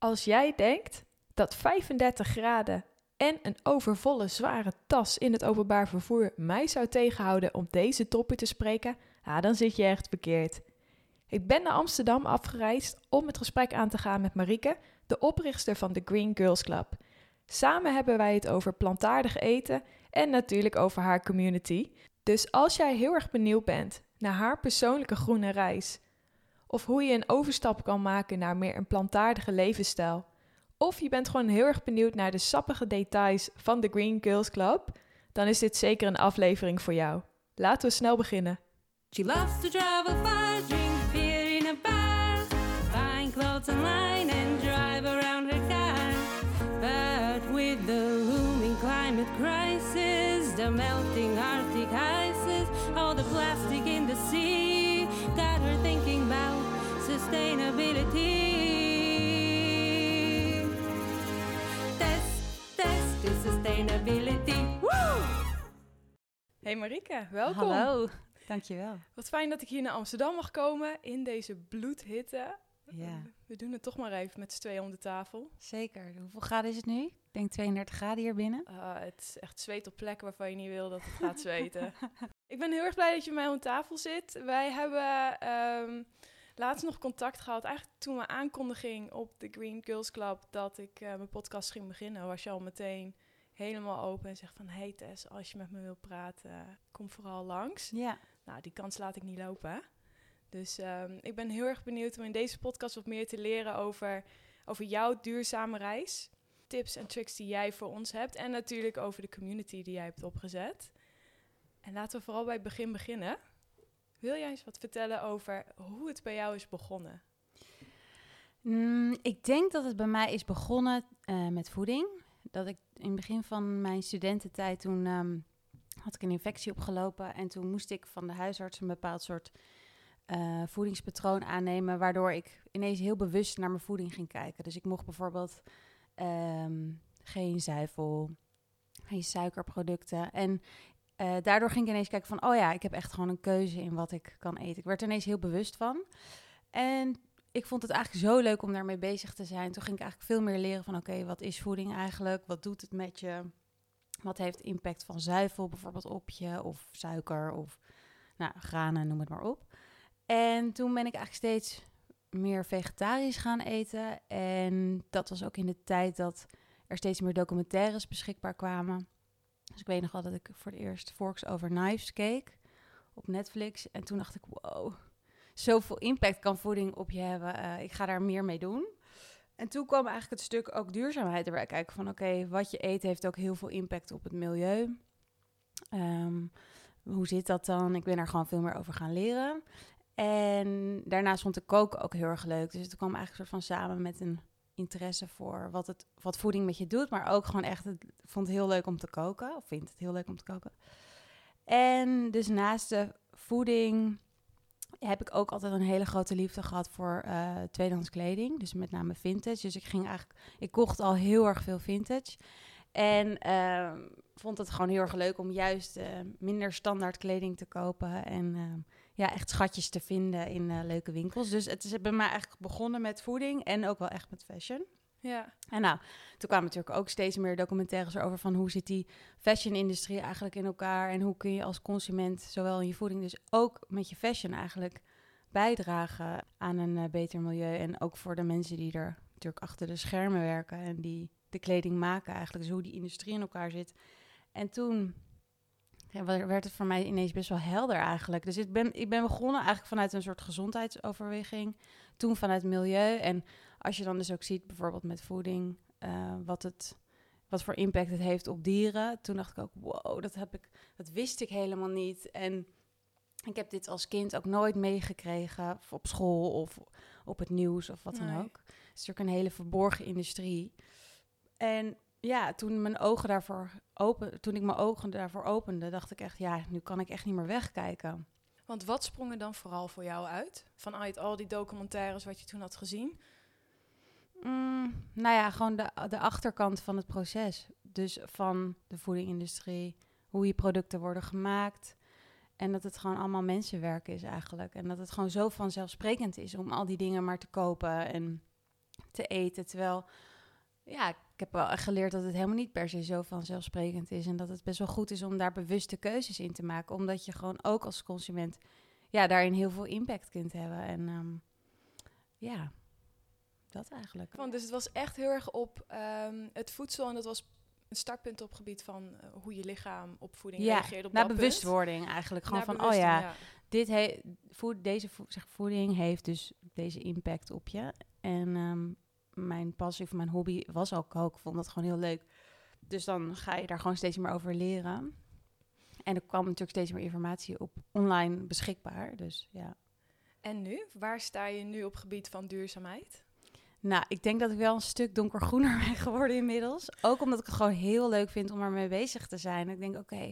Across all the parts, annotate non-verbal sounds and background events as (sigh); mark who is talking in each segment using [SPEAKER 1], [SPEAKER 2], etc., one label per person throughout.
[SPEAKER 1] Als jij denkt dat 35 graden en een overvolle zware tas in het openbaar vervoer mij zou tegenhouden om deze toppen te spreken, ja, dan zit je echt verkeerd. Ik ben naar Amsterdam afgereisd om het gesprek aan te gaan met Marieke, de oprichter van de Green Girls Club. Samen hebben wij het over plantaardig eten en natuurlijk over haar community. Dus als jij heel erg benieuwd bent naar haar persoonlijke groene reis, of hoe je een overstap kan maken naar meer een plantaardige levensstijl, of je bent gewoon heel erg benieuwd naar de sappige details van de Green Girls Club, dan is dit zeker een aflevering voor jou. Laten we snel beginnen.
[SPEAKER 2] She loves to travel far, drink beer in a bar, buying clothes online and drive around her car. But with the looming climate crisis, the melting Arctic ices, all the plastic in the sea, sustainability. Test, test to sustainability. Woo!
[SPEAKER 1] Hey Marieke, welkom.
[SPEAKER 3] Hallo, dankjewel.
[SPEAKER 1] Wat fijn dat ik hier naar Amsterdam mag komen in deze bloedhitte.
[SPEAKER 3] Ja,
[SPEAKER 1] We doen het toch maar even met z'n tweeën om de tafel.
[SPEAKER 3] zeker. Hoeveel graden is het nu? Ik denk 32 graden hier binnen.
[SPEAKER 1] Ah, het is echt zweet op plekken waarvan je niet wil dat het gaat zweten. (laughs) ik ben heel erg blij dat je bij mij aan tafel zit. Wij hebben ehm, laatst nog contact gehad. Eigenlijk toen we aankondiging op de Green Girls Club dat ik eh, mijn podcast ging beginnen, was je al meteen helemaal open en zegt van... Hey Tess, als je met me wilt praten, kom vooral langs.
[SPEAKER 3] Ja,
[SPEAKER 1] Nou, die kans laat ik niet lopen. hè. Dus ehm, ik ben heel erg benieuwd om in deze podcast wat meer te leren over, over jouw duurzame reis. Tips en tricks die jij voor ons hebt. En natuurlijk over de community die jij hebt opgezet. En laten we vooral bij het begin beginnen. Wil jij eens wat vertellen over hoe het bij jou is begonnen?
[SPEAKER 3] Mm, ik denk dat het bij mij is begonnen eh, met voeding. Dat ik in het begin van mijn studententijd, toen ehm, had ik een infectie opgelopen. En toen moest ik van de huisarts een bepaald soort eh, voedingspatroon aannemen. Waardoor ik ineens heel bewust naar mijn voeding ging kijken. Dus ik mocht bijvoorbeeld ehm, geen zuivel, geen suikerproducten. En eh, daardoor ging ik ineens kijken van, oh ja, ik heb echt gewoon een keuze in wat ik kan eten. Ik werd er ineens heel bewust van. En ik vond het eigenlijk zo leuk om daarmee bezig te zijn. Toen ging ik eigenlijk veel meer leren van, oké, wat is voeding eigenlijk? Wat doet het met je? Wat heeft impact van zuivel bijvoorbeeld op je? Of suiker of nou, granen, noem het maar op. En toen ben ik eigenlijk steeds meer vegetarisch gaan eten. En dat was ook in de tijd dat er steeds meer documentaires beschikbaar kwamen. Dus ik weet nog wel dat ik voor het eerst Forks Over Knives keek op Netflix. En toen dacht ik, wow, zoveel impact kan voeding op je hebben. Eh, ik ga daar meer mee doen. En toen kwam eigenlijk het stuk ook duurzaamheid erbij kijken. Van oké, wat je eet heeft ook heel veel impact op het milieu. Ehm, hoe zit dat dan? Ik ben er gewoon veel meer over gaan leren. En daarnaast vond ik koken ook heel erg leuk. Dus het kwam eigenlijk soort van samen met een interesse voor wat, het, wat voeding met je doet. Maar ook gewoon echt, het, vond het heel leuk om te koken. Of vind het heel leuk om te koken. En dus naast de voeding heb ik ook altijd een hele grote liefde gehad voor eh tweedehands kleding. Dus met name vintage. Dus ik ging eigenlijk, ik kocht al heel erg veel vintage. En ehm, vond het gewoon heel erg leuk om juist eh, minder standaard kleding te kopen. En ehm, ja, echt schatjes te vinden in eh, leuke winkels. Dus het is bij mij eigenlijk begonnen met voeding en ook wel echt met fashion.
[SPEAKER 1] Ja,
[SPEAKER 3] En nou, toen kwamen natuurlijk ook steeds meer documentaires over van hoe zit die fashion-industrie eigenlijk in elkaar en hoe kun je als consument zowel in je voeding, dus ook met je fashion eigenlijk bijdragen aan een eh, beter milieu en ook voor de mensen die er natuurlijk achter de schermen werken en die de kleding maken eigenlijk, dus hoe die industrie in elkaar zit. En toen ja, werd het voor mij ineens best wel helder eigenlijk. Dus ik ben, ik ben begonnen eigenlijk vanuit een soort gezondheidsoverweging, toen vanuit milieu en als je dan dus ook ziet, bijvoorbeeld met voeding, eh, wat, het, wat voor impact het heeft op dieren. Toen dacht ik ook, wow, dat, heb ik, dat wist ik helemaal niet. En ik heb dit als kind ook nooit meegekregen, of op school of op het nieuws of wat dan
[SPEAKER 1] Nee.
[SPEAKER 3] ook. Het is natuurlijk een hele verborgen industrie. En ja, toen mijn ogen daarvoor open, toen ik mijn ogen daarvoor opende, dacht ik echt, ja, nu kan ik echt niet meer wegkijken.
[SPEAKER 1] want wat sprong er dan vooral voor jou uit? Vanuit al die documentaires wat je toen had gezien?
[SPEAKER 3] Mm, nou ja, gewoon de, de achterkant van het proces. Dus van de voedingindustrie, hoe je producten worden gemaakt. En dat het gewoon allemaal mensenwerk is eigenlijk. En dat het gewoon zo vanzelfsprekend is om al die dingen maar te kopen. En te eten. Terwijl, ja, ik heb wel geleerd dat het helemaal niet per se zo vanzelfsprekend is. En dat het best wel goed is om daar bewuste keuzes in te maken. Omdat je gewoon ook als consument ja, daarin heel veel impact kunt hebben. En ehm, ja, dat eigenlijk.
[SPEAKER 1] Want dus het was echt heel erg op ehm, het voedsel en dat was een startpunt op het gebied van eh, hoe je lichaam op voeding
[SPEAKER 3] Ja,
[SPEAKER 1] reageert op
[SPEAKER 3] Naar
[SPEAKER 1] dat
[SPEAKER 3] bewustwording eigenlijk. Gewoon
[SPEAKER 1] Naar
[SPEAKER 3] van, oh ja, dit he, voed, deze vo- zeg, voeding heeft dus deze impact op je. En ehm, mijn passie of mijn hobby was al koken. Ik vond dat gewoon heel leuk. Dus dan ga je daar gewoon steeds meer over leren. En er kwam natuurlijk steeds meer informatie op online beschikbaar. Dus ja.
[SPEAKER 1] En nu? Waar sta je nu op gebied van duurzaamheid?
[SPEAKER 3] Nou, ik denk dat ik wel een stuk donkergroener (laughs) ben geworden inmiddels. Ook omdat ik het gewoon heel leuk vind om ermee bezig te zijn. Ik denk, oké,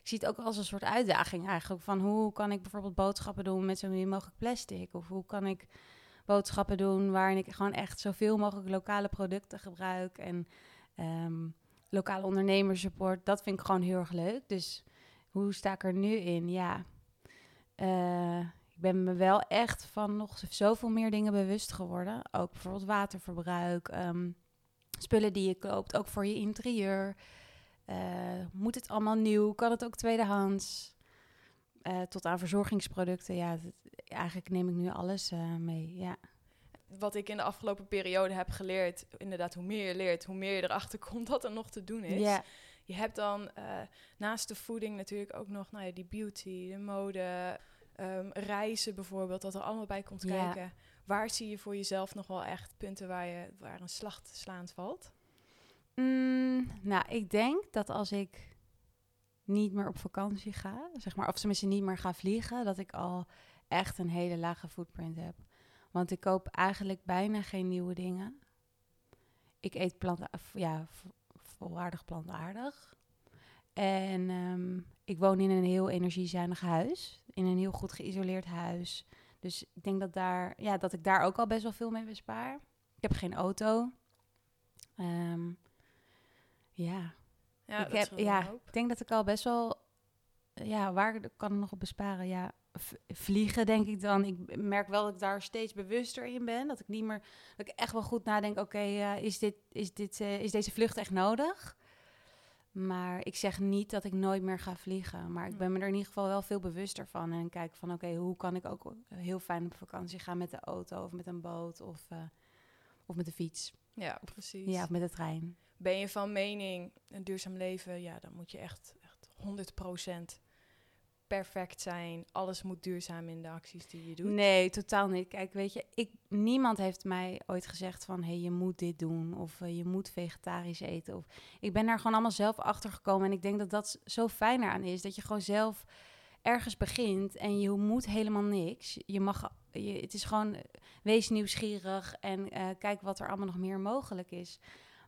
[SPEAKER 3] ik zie het ook als een soort uitdaging eigenlijk. Van hoe kan ik bijvoorbeeld boodschappen doen met zo min mogelijk plastic? Of hoe kan ik boodschappen doen waarin ik gewoon echt zoveel mogelijk lokale producten gebruik. En ehm, lokale ondernemers support. Dat vind ik gewoon heel erg leuk. Dus hoe sta ik er nu in? Ja, eh, ik ben me wel echt van nog zoveel meer dingen bewust geworden. Ook bijvoorbeeld waterverbruik, ehm, spullen die je koopt, ook voor je interieur. Eh, moet het allemaal nieuw? Kan het ook tweedehands? Eh, tot aan verzorgingsproducten. Ja, dat- eigenlijk neem ik nu alles eh, mee. Ja.
[SPEAKER 1] Wat ik in de afgelopen periode heb geleerd, inderdaad, hoe meer je leert, hoe meer je erachter (laughs) komt dat er nog te doen is.
[SPEAKER 3] Ja,
[SPEAKER 1] Je hebt dan eh, naast de voeding natuurlijk ook nog nou ja, die beauty, de mode, ehm, reizen bijvoorbeeld, dat er allemaal bij komt kijken. Waar zie je voor jezelf nog wel echt punten waar, je, waar een slag te slaan valt?
[SPEAKER 3] Mm, nou, ik denk dat als ik niet meer op vakantie ga, zeg maar, of tenminste niet meer ga vliegen, dat ik al echt een hele lage footprint heb. Want ik koop eigenlijk bijna geen nieuwe dingen. Ik eet plant, ja, v- volwaardig plantaardig. En ehm, ik woon in een heel energiezuinig huis, in een heel goed geïsoleerd huis. Dus ik denk dat, daar, ja, dat ik daar ook al best wel veel mee bespaar. Ik heb geen auto. Ehm, ja,
[SPEAKER 1] Ja,
[SPEAKER 3] ik, heb, ja ik denk dat ik al best wel... Ja, waar kan ik nog op besparen? Ja, vliegen denk ik dan. Ik merk wel dat ik daar steeds bewuster in ben. Dat ik niet meer... Dat ik echt wel goed nadenk, oké, is, dit, is, dit, eh, is deze vlucht echt nodig? Maar ik zeg niet dat ik nooit meer ga vliegen. Maar ik
[SPEAKER 1] Hm.
[SPEAKER 3] ben me er in ieder geval wel veel bewuster van. En kijk van, oké, hoe kan ik ook heel fijn op vakantie gaan met de auto... of met een boot of, eh, of met de fiets.
[SPEAKER 1] Ja, precies.
[SPEAKER 3] Ja, of met de trein.
[SPEAKER 1] Ben je van mening, een duurzaam leven, ja, dan moet je echt, echt 100% perfect zijn. Alles moet duurzaam in de acties die je doet.
[SPEAKER 3] Nee, totaal niet. Kijk, weet je, ik, niemand heeft mij ooit gezegd van... hé, hey, je moet dit doen of eh, je moet vegetarisch eten. Of, ik ben daar gewoon allemaal zelf achter gekomen. En ik denk dat dat zo fijn eraan is. Dat je gewoon zelf ergens begint en je moet helemaal niks. Je mag, je, het is gewoon, eh, wees nieuwsgierig en eh, kijk wat er allemaal nog meer mogelijk is.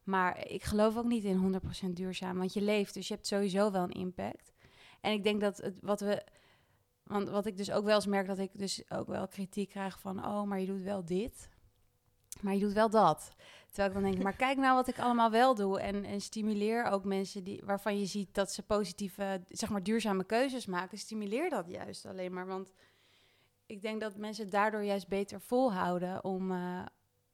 [SPEAKER 3] Maar ik geloof ook niet in 100% duurzaam, want je leeft, dus je hebt sowieso wel een impact. En ik denk dat het, wat we want wat ik dus ook wel eens merk, dat ik dus ook wel kritiek krijg van... oh, maar je doet wel dit, maar je doet wel dat. Terwijl ik dan denk, maar kijk nou wat ik allemaal wel doe. En, en stimuleer ook mensen die, waarvan je ziet dat ze positieve, zeg maar duurzame keuzes maken. Stimuleer dat juist alleen maar. Want ik denk dat mensen daardoor juist beter volhouden om... eh,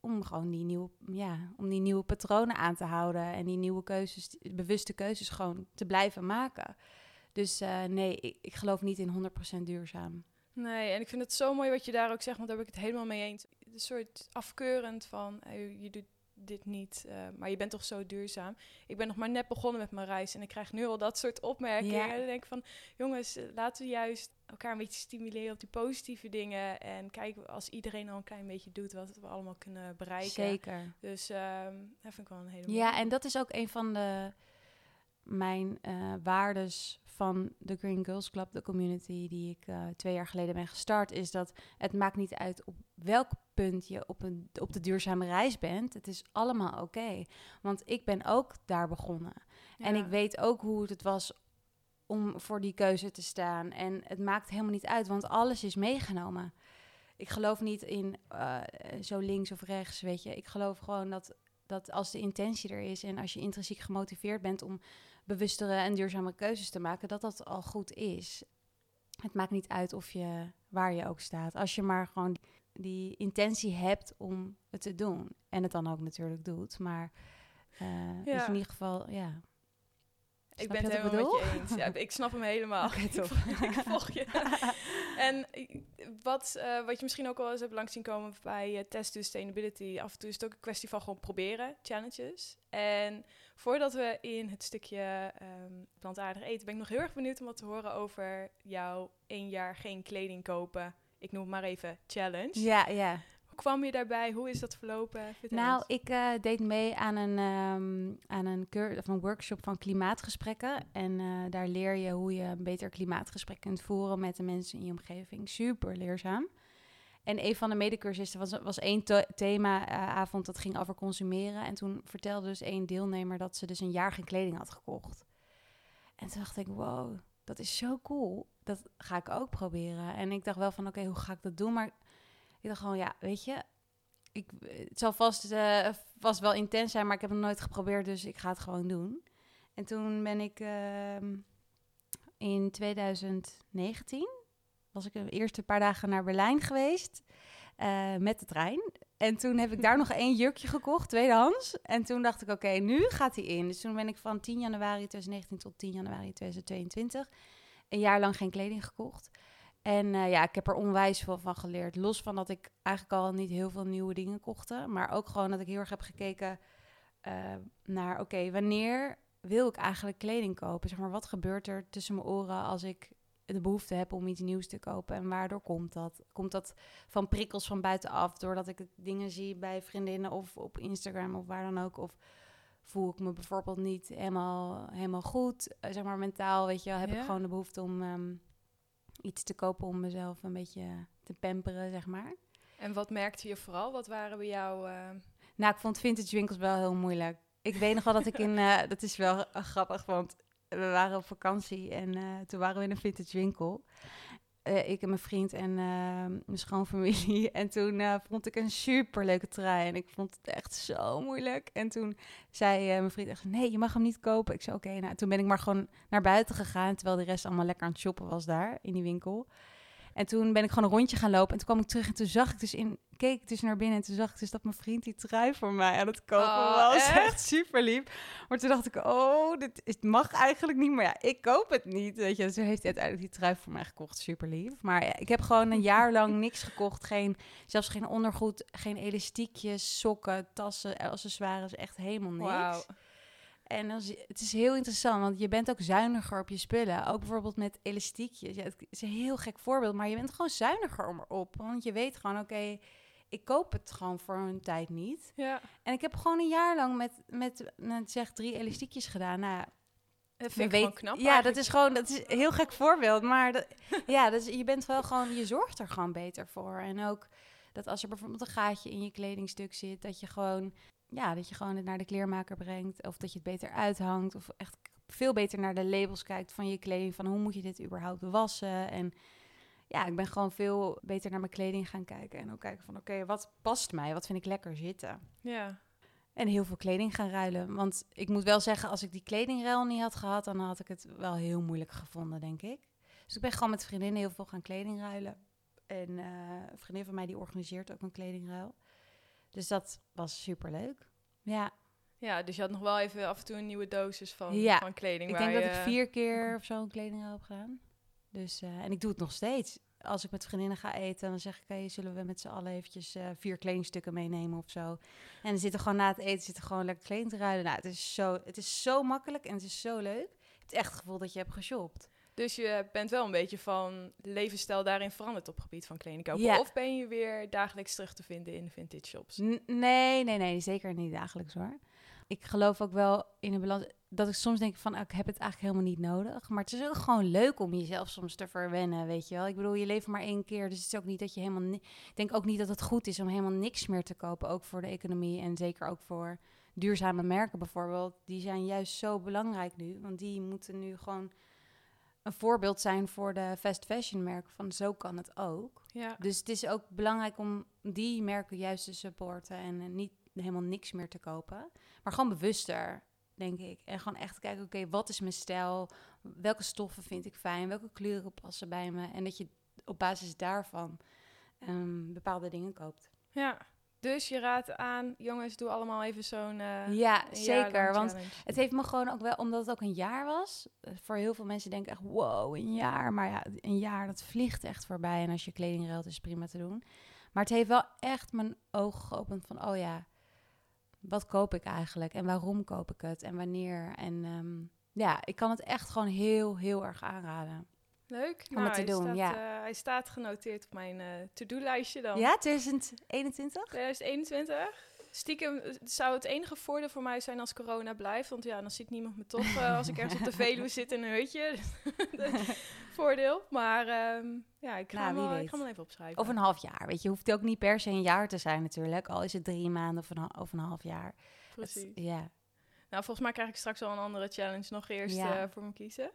[SPEAKER 3] om gewoon die nieuwe, ja, om die nieuwe patronen aan te houden en die nieuwe keuzes, bewuste keuzes gewoon te blijven maken. Dus eh, nee, ik, ik geloof niet in 100% duurzaam.
[SPEAKER 1] Nee, en ik vind het zo mooi wat je daar ook zegt, want daar ben ik het helemaal mee eens. Een soort afkeurend van, je doet dit niet, eh, maar je bent toch zo duurzaam. Ik ben nog maar net begonnen met mijn reis en ik krijg nu al dat soort opmerkingen.
[SPEAKER 3] Ja.
[SPEAKER 1] En dan denk ik van, jongens, eh, laten we juist elkaar een beetje stimuleren op die positieve dingen. En kijken als iedereen al een klein beetje doet wat we allemaal kunnen bereiken.
[SPEAKER 3] Zeker.
[SPEAKER 1] Dus ehm dat vind ik wel een hele mooie.
[SPEAKER 3] Ja, en dat is ook een van de mijn eh waardes van de Green Girls Club, de community die ik eh, twee jaar geleden ben gestart, is dat het maakt niet uit op welk punt je op, een, op de duurzame reis bent. Het is allemaal oké. Want ik ben ook daar begonnen. En ik weet ook hoe het was om voor die keuze te staan. En het maakt helemaal niet uit, want alles is meegenomen. Ik geloof niet in eh, zo links of rechts, weet je. Ik geloof gewoon dat, dat als de intentie er is en als je intrinsiek gemotiveerd bent om bewustere en duurzame keuzes te maken, dat dat al goed is. Het maakt niet uit of je waar je ook staat. Als je maar gewoon die intentie hebt om het te doen. En het dan ook natuurlijk doet. Maar dus
[SPEAKER 1] Ja.
[SPEAKER 3] in ieder geval, ja.
[SPEAKER 1] Ik ben het helemaal met je eens. Ja, ik snap hem helemaal. Ik volg je. (laughs) En eh, wat, eh, wat je misschien ook wel eens hebt langs zien komen bij eh, Test Sustainability, af en toe is het ook een kwestie van gewoon proberen, challenges. En voordat we in het stukje ehm, plantaardig eten, ben ik nog heel erg benieuwd om wat te horen over jouw één jaar geen kleding kopen. Ik noem het maar even challenge.
[SPEAKER 3] Ja, ja.
[SPEAKER 1] Hoe kwam je daarbij? Hoe is dat verlopen? Vertel
[SPEAKER 3] Nou,
[SPEAKER 1] eens.
[SPEAKER 3] ik eh, deed mee aan een, ehm, aan een, of een workshop van klimaatgesprekken. En eh, daar leer je hoe je een beter klimaatgesprek kunt voeren met de mensen in je omgeving. Super leerzaam. En een van de medecursisten was, was één themaavond dat ging over consumeren. En toen vertelde dus één deelnemer dat ze dus een jaar geen kleding had gekocht. En toen dacht ik, wow, dat is zo cool. Dat ga ik ook proberen. En ik dacht wel van, oké, hoe ga ik dat doen? Maar ik dacht gewoon, ja, weet je, ik, het zal vast, eh, wel intens zijn, maar ik heb het nooit geprobeerd, dus ik ga het gewoon doen. En toen ben ik ehm, in 2019, was ik de eerste paar dagen naar Berlijn geweest eh, met de trein. En toen heb ik daar nog één jurkje gekocht, tweedehands. En toen dacht ik, oké, nu gaat hij in. Dus toen ben ik van 10 januari 2019 tot 10 januari 2022 een jaar lang geen kleding gekocht. En eh, ja, ik heb er onwijs veel van geleerd. Los van dat ik eigenlijk al niet heel veel nieuwe dingen kochte. Maar ook gewoon dat ik heel erg heb gekeken eh, naar... oké, wanneer wil ik eigenlijk kleding kopen? Zeg maar, wat gebeurt er tussen mijn oren als ik de behoefte heb om iets nieuws te kopen? En waardoor komt dat? Komt dat van prikkels van buitenaf? Doordat ik dingen zie bij vriendinnen of op Instagram of waar dan ook? Of voel ik me bijvoorbeeld niet helemaal, helemaal goed? Eh, zeg maar mentaal, weet je wel, heb
[SPEAKER 1] Ja.
[SPEAKER 3] ik gewoon de behoefte om... ehm, iets te kopen om mezelf een beetje te pamperen, zeg maar.
[SPEAKER 1] En wat merkte je vooral? Wat waren bij jou... eh,
[SPEAKER 3] Nou, ik vond vintage winkels wel heel moeilijk. Ik weet nog wel dat ik in... (laughs) eh, dat is wel grappig, want we waren op vakantie en eh, toen waren we in een vintage winkel. Eh, ik en mijn vriend en eh, mijn schoonfamilie. (laughs) En toen vond ik een superleuke trui. En ik vond het echt zo moeilijk. En toen zei mijn vriend echt, nee, je mag hem niet kopen. Ik zei, oké. nou, toen ben ik maar gewoon naar buiten gegaan... terwijl de rest allemaal lekker aan het shoppen was daar in die winkel. En toen ben ik gewoon een rondje gaan lopen. En toen kwam ik terug en toen zag ik dus in... keek ik dus naar binnen en toen zag ik dus dat mijn vriend die trui voor mij aan het kopen
[SPEAKER 1] Oh,
[SPEAKER 3] was.
[SPEAKER 1] echt? (laughs)
[SPEAKER 3] Echt super lief. Maar toen dacht ik, oh, dit is, mag eigenlijk niet. Maar ja, ik koop het niet. Weet je, dus toen heeft hij uiteindelijk die trui voor mij gekocht. Super lief. Maar ja, ik heb gewoon een jaar lang (laughs) niks gekocht. Geen, zelfs geen ondergoed, geen elastiekjes, sokken, tassen, accessoires. Echt helemaal niks. En het is heel interessant, want je bent ook zuiniger op je spullen. Ook bijvoorbeeld met elastiekjes. Ja, het is een heel gek voorbeeld, maar je bent gewoon zuiniger om erop. Want je weet gewoon, oké, ik koop het gewoon voor een tijd niet.
[SPEAKER 1] Ja,
[SPEAKER 3] En ik heb gewoon een jaar lang met, met, met zeg drie elastiekjes gedaan. Nou,
[SPEAKER 1] dat vind ik
[SPEAKER 3] weet,
[SPEAKER 1] gewoon knap
[SPEAKER 3] Ja, dat is gewoon, dat is een heel gek voorbeeld. Maar dat, (laughs) ja, dat is, je bent wel gewoon, je zorgt er gewoon beter voor. En ook dat als er bijvoorbeeld een gaatje in je kledingstuk zit, dat je gewoon, ja, dat je gewoon het naar de kleermaker brengt. Of dat je het beter uithangt. Of echt veel beter naar de labels kijkt van je kleding. Van hoe moet je dit überhaupt wassen? En ja, ik ben gewoon veel beter naar mijn kleding gaan kijken. En ook kijken van, oké, wat past mij? Wat vind ik lekker zitten?
[SPEAKER 1] Ja.
[SPEAKER 3] En heel veel kleding gaan ruilen. Want ik moet wel zeggen, als ik die kledingruil niet had gehad, dan had ik het wel heel moeilijk gevonden, denk ik. Dus ik ben gewoon met vriendinnen heel veel gaan kleding ruilen. En eh, een vriendin van mij die organiseert ook een kledingruil. Dus dat was super leuk. Ja,
[SPEAKER 1] ja, dus je had nog wel even af en toe een nieuwe dosis van,
[SPEAKER 3] Ja,
[SPEAKER 1] van kleding.
[SPEAKER 3] ik
[SPEAKER 1] waar
[SPEAKER 3] denk dat ik vier keer of zo een kledingruil heb gedaan. Dus, eh, en ik doe het nog steeds. Als ik met vriendinnen ga eten, dan zeg ik, hey, zullen we met z'n allen eventjes eh, vier kledingstukken meenemen of zo. En dan zitten gewoon na het eten zitten gewoon lekker kleding te ruilen. Nou, het is zo, het is zo makkelijk en het is zo leuk. Je hebt echt het gevoel dat je hebt geshopt.
[SPEAKER 1] Dus je bent wel een beetje van levensstijl daarin veranderd op het gebied van kleding kopen.
[SPEAKER 3] Ja.
[SPEAKER 1] Of ben je weer dagelijks terug te vinden in de vintage shops?
[SPEAKER 3] N- nee, nee, nee, zeker niet dagelijks hoor. Ik geloof ook wel in een balans dat ik soms denk van, ah, ik heb het eigenlijk helemaal niet nodig. Maar het is ook gewoon leuk om jezelf soms te verwennen, weet je wel. Ik bedoel, je leeft maar één keer, dus het is ook niet dat je helemaal... Ik denk ook niet dat het goed is om helemaal niks meer te kopen, ook voor de economie en zeker ook voor duurzame merken bijvoorbeeld. Die zijn juist zo belangrijk nu, want die moeten nu gewoon een voorbeeld zijn voor de fast fashion merken van zo kan het ook.
[SPEAKER 1] Ja.
[SPEAKER 3] Dus het is ook belangrijk om die merken juist te supporten en niet helemaal niks meer te kopen. Maar gewoon bewuster, denk ik. En gewoon echt kijken, oké, wat is mijn stijl? Welke stoffen vind ik fijn? Welke kleuren passen bij me? En dat je op basis daarvan ehm, bepaalde dingen koopt.
[SPEAKER 1] Ja, dus je raadt aan, jongens, doe allemaal even zo'n... eh,
[SPEAKER 3] ja, zeker. Want het heeft me gewoon ook wel, omdat het ook een jaar was. eh, Voor heel veel mensen denken echt, wow, een jaar. Maar ja, een jaar, dat vliegt echt voorbij. En als je kleding ruilt, is prima te doen. Maar het heeft wel echt mijn ogen geopend van, oh ja, wat koop ik eigenlijk? En waarom koop ik het? En wanneer? En ehm, ja, ik kan het echt gewoon heel, heel erg aanraden.
[SPEAKER 1] Leuk.
[SPEAKER 3] om het te
[SPEAKER 1] hij
[SPEAKER 3] doen,
[SPEAKER 1] Staat,
[SPEAKER 3] ja.
[SPEAKER 1] eh, hij staat genoteerd op mijn eh, to-do-lijstje dan.
[SPEAKER 3] Ja, 2021?
[SPEAKER 1] 2021. Stiekem eh, zou het enige voordeel voor mij zijn als corona blijft. Want ja, dan ziet niemand me toch als ik ergens op de (laughs) Veluwe zit in een hutje. (laughs) voordeel. Maar ehm, ja, ik ga,
[SPEAKER 3] Nou,
[SPEAKER 1] hem
[SPEAKER 3] wie
[SPEAKER 1] wel, ik
[SPEAKER 3] weet.
[SPEAKER 1] ga hem wel even opschrijven.
[SPEAKER 3] Of een half jaar, weet je. Hoeft ook niet per se een jaar te zijn natuurlijk. Al is het drie maanden of een, of een half jaar.
[SPEAKER 1] Precies.
[SPEAKER 3] ja.
[SPEAKER 1] Nou, volgens mij krijg ik straks wel een andere challenge nog eerst
[SPEAKER 3] Ja.
[SPEAKER 1] voor me kiezen.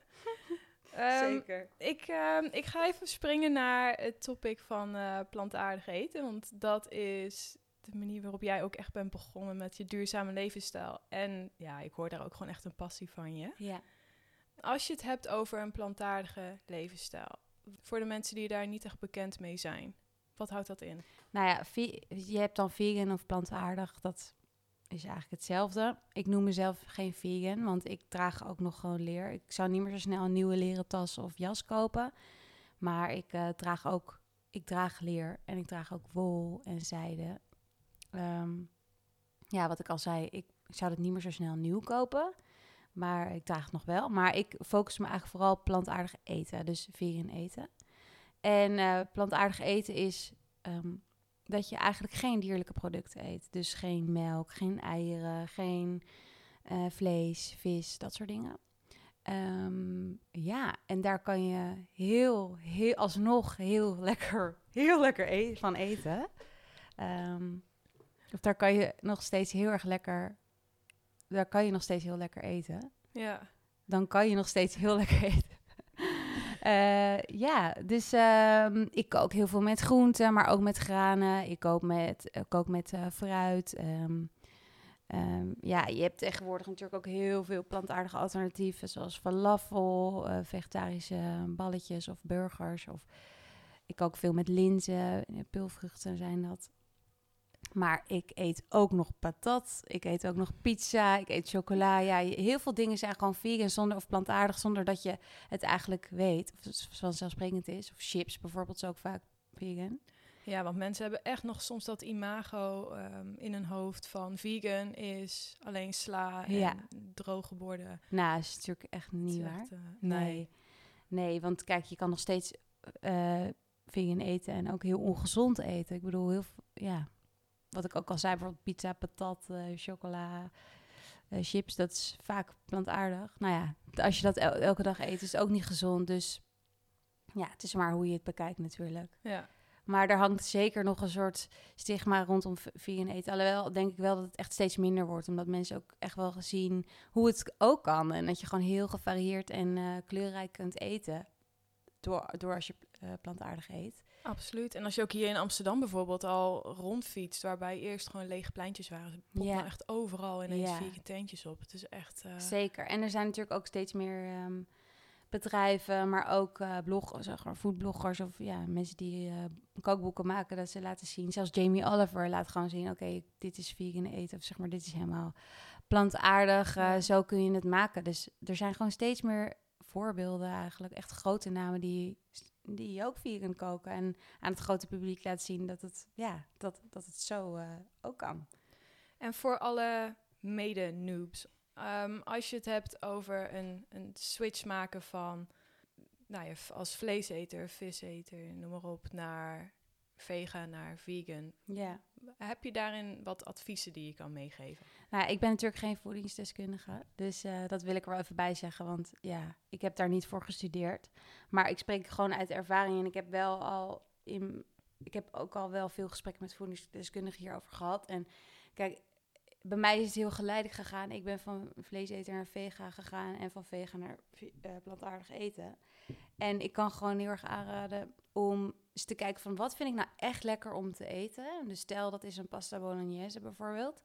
[SPEAKER 1] Ehm, Ik, ehm, ik ga even springen naar het topic van eh, plantaardig eten. Want dat is de manier waarop jij ook echt bent begonnen met je duurzame levensstijl. En ja, ik hoor daar ook gewoon echt een passie van je.
[SPEAKER 3] Ja.
[SPEAKER 1] Als je het hebt over een plantaardige levensstijl. Voor de mensen die daar niet echt bekend mee zijn. Wat houdt dat in?
[SPEAKER 3] Nou ja, je hebt dan vegan of plantaardig. Dat is eigenlijk hetzelfde. Ik noem mezelf geen vegan, want ik draag ook nog gewoon leer. Ik zou niet meer zo snel een nieuwe leren tas of jas kopen. Maar ik eh, draag ook, ik draag leer en ik draag ook wol en zijde. Ehm, ja, wat ik al zei, ik, zou het niet meer zo snel nieuw kopen. Maar ik draag het nog wel. Maar ik focus me eigenlijk vooral op plantaardig eten, dus vegan eten. En eh, plantaardig eten is ehm, dat je eigenlijk geen dierlijke producten eet. Dus geen melk, geen eieren, geen eh, vlees, vis, dat soort dingen. Ehm, ja, en daar kan je heel, heel, alsnog heel (laughs) lekker, heel lekker e- van eten. Ehm, of daar kan je nog steeds heel erg lekker, daar kan je nog steeds heel lekker eten
[SPEAKER 1] Ja,
[SPEAKER 3] dan kan je nog steeds heel lekker (laughs) eten. Eh, ja, dus ehm, ik kook heel veel met groenten, maar ook met granen. Ik kook met, kook met eh, fruit. Ehm, ehm, ja, je hebt tegenwoordig natuurlijk ook heel veel plantaardige alternatieven, zoals falafel, eh, vegetarische balletjes of burgers. Of ik kook veel met linzen, peulvruchten zijn dat. Maar ik eet ook nog patat. Ik eet ook nog pizza. Ik eet chocola. Ja, heel veel dingen zijn gewoon vegan zonder, of plantaardig zonder dat je het eigenlijk weet. Of het vanzelfsprekend is. Of chips bijvoorbeeld is ook vaak vegan.
[SPEAKER 1] ja want mensen hebben echt nog soms dat imago ehm, in hun hoofd van vegan is alleen sla en
[SPEAKER 3] Ja.
[SPEAKER 1] droge borden.
[SPEAKER 3] Nou, is natuurlijk echt niet waar.
[SPEAKER 1] echt, eh,
[SPEAKER 3] Nee. Nee, want kijk, je kan nog steeds eh, vegan eten en ook heel ongezond eten. Ik bedoel, heel ja, wat ik ook al zei, bijvoorbeeld pizza, patat, eh, chocola, eh, chips, dat is vaak plantaardig. Nou ja, als je dat el- elke dag eet, is het ook niet gezond. Dus ja, het is maar hoe je het bekijkt natuurlijk.
[SPEAKER 1] Ja.
[SPEAKER 3] Maar er hangt zeker nog een soort stigma rondom vegan eten. Alhoewel denk ik wel dat het echt steeds minder wordt. Omdat mensen ook echt wel zien hoe het ook kan. En dat je gewoon heel gevarieerd en eh, kleurrijk kunt eten. Door, door als je plantaardig eet.
[SPEAKER 1] Absoluut. En als je ook hier in Amsterdam bijvoorbeeld al rondfietst, waarbij eerst gewoon lege pleintjes waren, poppen
[SPEAKER 3] Ja.
[SPEAKER 1] nou echt overal ineens
[SPEAKER 3] Ja.
[SPEAKER 1] vegan tentjes op. Het is echt... eh,
[SPEAKER 3] Zeker. En er zijn natuurlijk ook steeds meer ehm, bedrijven, maar ook eh blog, zeg maar, foodbloggers of ja, mensen die eh, kookboeken maken, dat ze laten zien. Zelfs Jamie Oliver laat gewoon zien, oké, dit is vegan eten of zeg maar, dit is helemaal plantaardig. Zo kun je het maken. Dus er zijn gewoon steeds meer voorbeelden eigenlijk, echt grote namen die, die ook vegan koken en aan het grote publiek laten zien dat het, ja, dat, dat het zo eh, ook kan.
[SPEAKER 1] En voor alle mede-noobs, ehm, als je het hebt over een, een switch maken van, nou ja, als vleeseter, viseter, noem maar op, naar vegan, naar vegan.
[SPEAKER 3] Ja.
[SPEAKER 1] Heb je daarin wat adviezen die je kan meegeven?
[SPEAKER 3] Nou, ik ben natuurlijk geen voedingsdeskundige, dus eh, dat wil ik er wel even bij zeggen, want ja, ik heb daar niet voor gestudeerd. Maar ik spreek gewoon uit ervaring en ik heb wel al in, ik heb ook al wel veel gesprekken met voedingsdeskundigen hierover gehad. En kijk, bij mij is het heel geleidelijk gegaan. Ik ben van vleeseter naar vega gegaan en van vega naar eh, plantaardig eten. En ik kan gewoon heel erg aanraden om eens te kijken van wat vind ik nou echt lekker om te eten. Dus stel dat is een pasta bolognese bijvoorbeeld.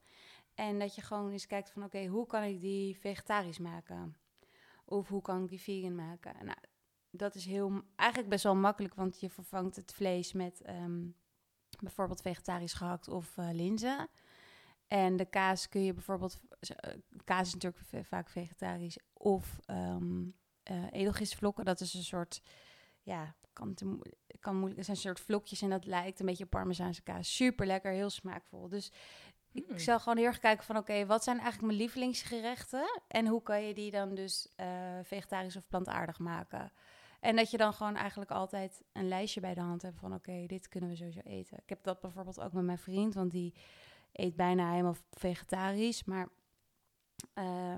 [SPEAKER 3] En dat je gewoon eens kijkt van oké, hoe kan ik die vegetarisch maken? Of hoe kan ik die vegan maken? Nou, dat is heel, eigenlijk best wel makkelijk, want je vervangt het vlees met, ehm, Bijvoorbeeld vegetarisch gehakt of eh, linzen. En de kaas kun je bijvoorbeeld... eh, kaas is natuurlijk vaak vegetarisch. Of ehm eh, edelgistvlokken. Dat is een soort... Ja, kan, te kan moeilijk... Het zijn soort vlokjes en dat lijkt een beetje op parmezaanse kaas. Super lekker, heel smaakvol. Dus
[SPEAKER 1] Hmm.
[SPEAKER 3] ik zal gewoon heel erg kijken van... Oké, wat zijn eigenlijk mijn lievelingsgerechten? En hoe kan je die dan dus eh, vegetarisch of plantaardig maken? En dat je dan gewoon eigenlijk altijd een lijstje bij de hand hebt van... Oké, dit kunnen we sowieso eten. Ik heb dat bijvoorbeeld ook met mijn vriend, want die eet bijna helemaal vegetarisch. Maar